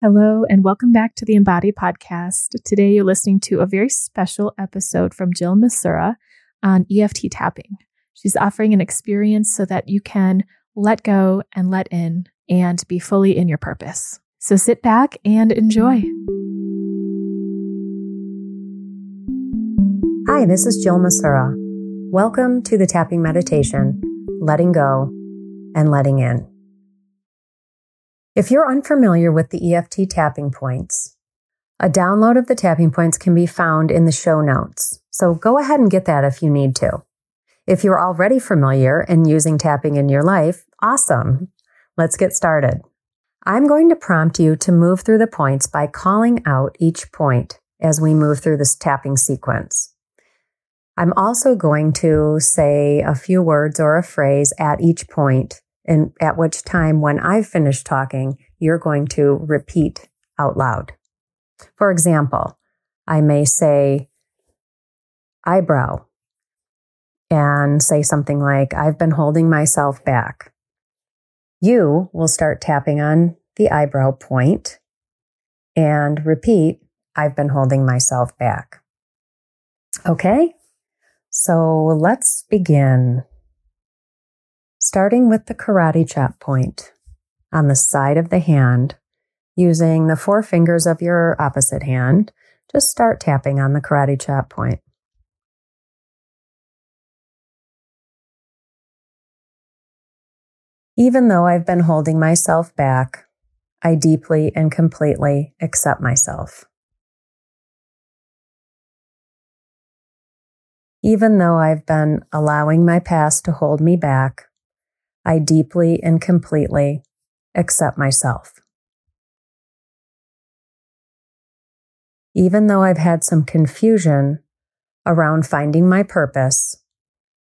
Hello, and welcome back to the Embody Podcast. Today, you're listening to a very special episode from Jill Massura on EFT tapping. She's offering an experience so that you can let go and let in and be fully in your purpose. So sit back and enjoy. Hi, this is Jill Massura. Welcome to the tapping meditation, letting go and letting in. If you're unfamiliar with the EFT tapping points, a download of the tapping points can be found in the show notes. So go ahead and get that if you need to. If you're already familiar and using tapping in your life, awesome. Let's get started. I'm going to prompt you to move through the points by calling out each point as we move through this tapping sequence. I'm also going to say a few words or a phrase at each point and at which time, when I've finished talking, you're going to repeat out loud. For example, I may say eyebrow and say something like, I've been holding myself back. You will start tapping on the eyebrow point and repeat, I've been holding myself back. Okay, so let's begin starting with the karate chop point on the side of the hand, using the four fingers of your opposite hand, just start tapping on the karate chop point. Even though I've been holding myself back, I deeply and completely accept myself. Even though I've been allowing my past to hold me back, I deeply and completely accept myself. Even though I've had some confusion around finding my purpose,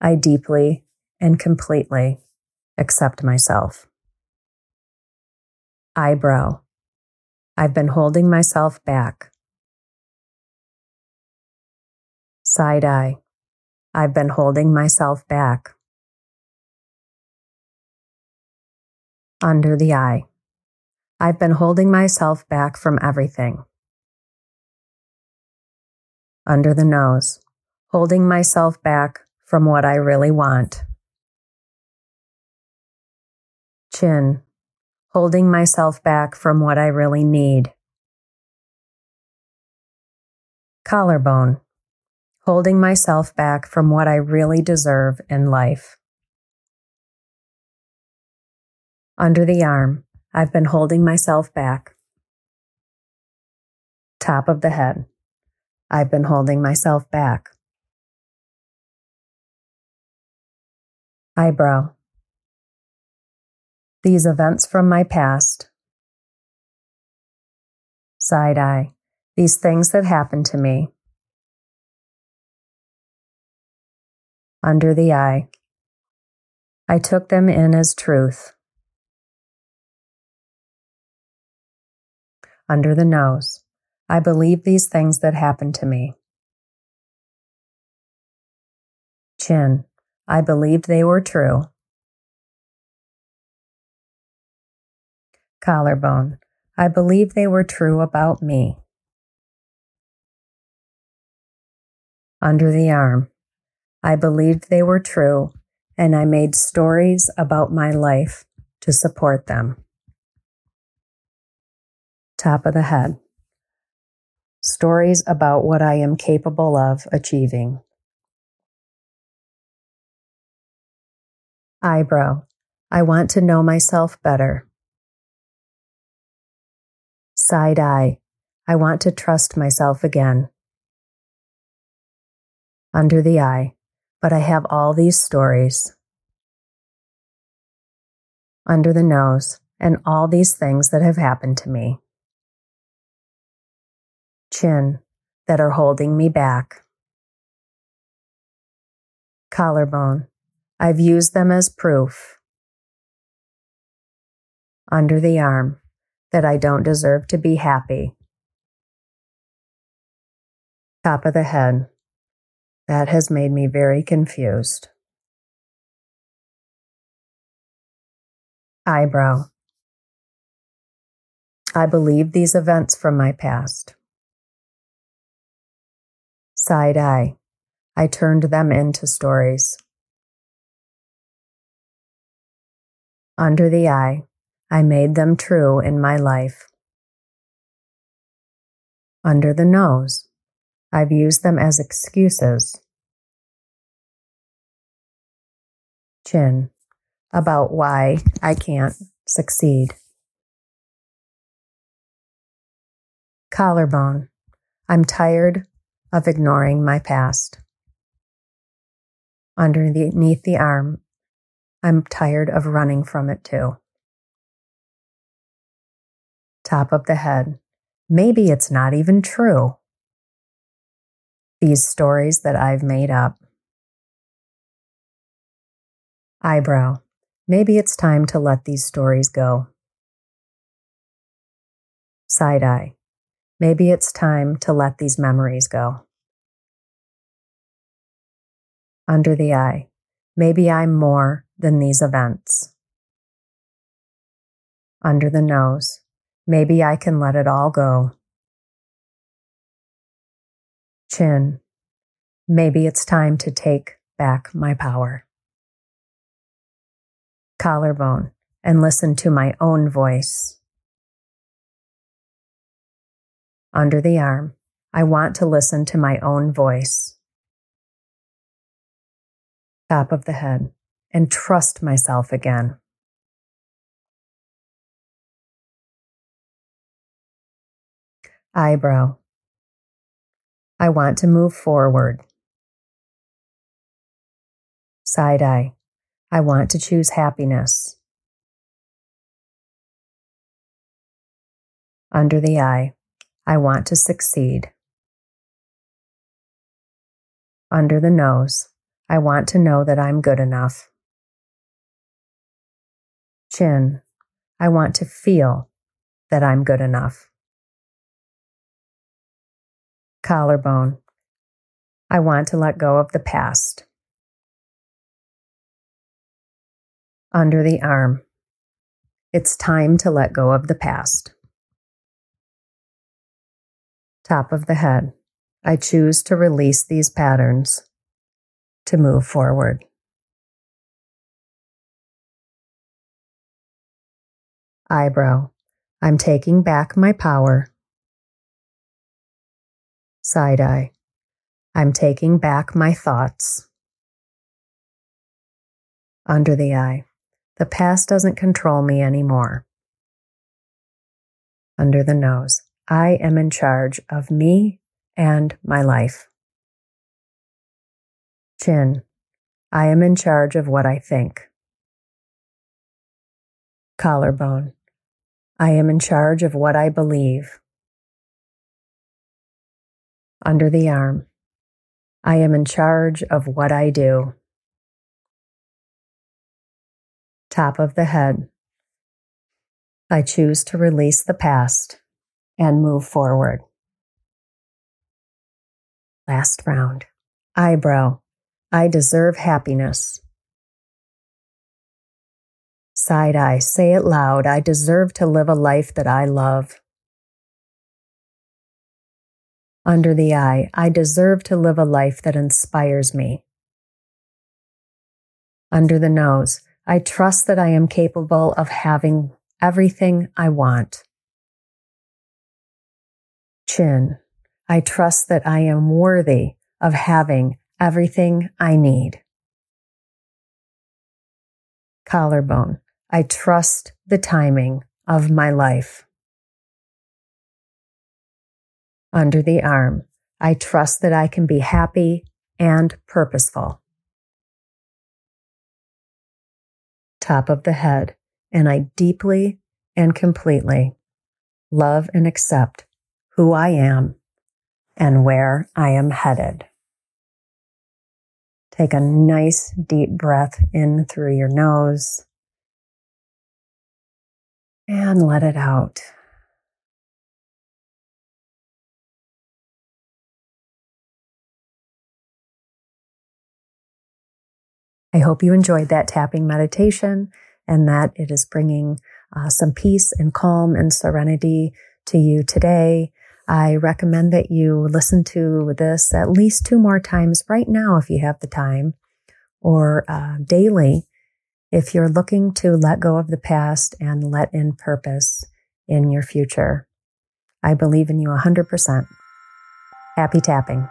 I deeply and completely accept myself. Eyebrow. I've been holding myself back. Side eye. I've been holding myself back. Under the eye. I've been holding myself back from everything. Under the nose, holding myself back from what I really want. Chin, holding myself back from what I really need. Collarbone, holding myself back from what I really deserve in life. Under the arm. I've been holding myself back. Top of the head. I've been holding myself back. Eyebrow. These events from my past. Side eye. These things that happened to me. Under the eye. I took them in as truth. Under the nose. I believe these things that happened to me. Chin. I believed they were true. Collarbone. I believed they were true about me. Under the arm. I believed they were true, and I made stories about my life to support them top of the head. Stories about what I am capable of achieving. Eyebrow. I want to know myself better. Side eye. I want to trust myself again. Under the eye. But I have all these stories. Under the nose. And all these things that have happened to me chin that are holding me back. Collarbone. I've used them as proof. Under the arm that I don't deserve to be happy. Top of the head. That has made me very confused. Eyebrow. I believe these events from my past. Side eye. I turned them into stories. Under the eye. I made them true in my life. Under the nose. I've used them as excuses. Chin. About why I can't succeed. Collarbone. I'm tired of ignoring my past. Underneath the arm, I'm tired of running from it too. Top of the head. Maybe it's not even true. These stories that I've made up. Eyebrow. Maybe it's time to let these stories go. Side eye. Maybe it's time to let these memories go. Under the eye. Maybe I'm more than these events. Under the nose. Maybe I can let it all go. Chin. Maybe it's time to take back my power. Collarbone and listen to my own voice. Under the arm. I want to listen to my own voice. Top of the head and trust myself again. Eyebrow. I want to move forward. Side eye. I want to choose happiness. Under the eye. I want to succeed. Under the nose, I want to know that I'm good enough. Chin, I want to feel that I'm good enough. Collarbone, I want to let go of the past. Under the arm, it's time to let go of the past top of the head. I choose to release these patterns to move forward. Eyebrow. I'm taking back my power. Side eye. I'm taking back my thoughts. Under the eye. The past doesn't control me anymore. Under the nose. I am in charge of me and my life. Chin. I am in charge of what I think. Collarbone. I am in charge of what I believe. Under the arm. I am in charge of what I do. Top of the head. I choose to release the past and move forward. Last round. Eyebrow. I deserve happiness. Side eye. Say it loud. I deserve to live a life that I love. Under the eye. I deserve to live a life that inspires me. Under the nose. I trust that I am capable of having everything I want chin. I trust that I am worthy of having everything I need. Collarbone. I trust the timing of my life. Under the arm. I trust that I can be happy and purposeful. Top of the head. And I deeply and completely love and accept who I am and where I am headed. Take a nice deep breath in through your nose and let it out. I hope you enjoyed that tapping meditation and that it is bringing uh, some peace and calm and serenity to you today. I recommend that you listen to this at least two more times right now if you have the time, or uh, daily if you're looking to let go of the past and let in purpose in your future. I believe in you 100%. Happy tapping.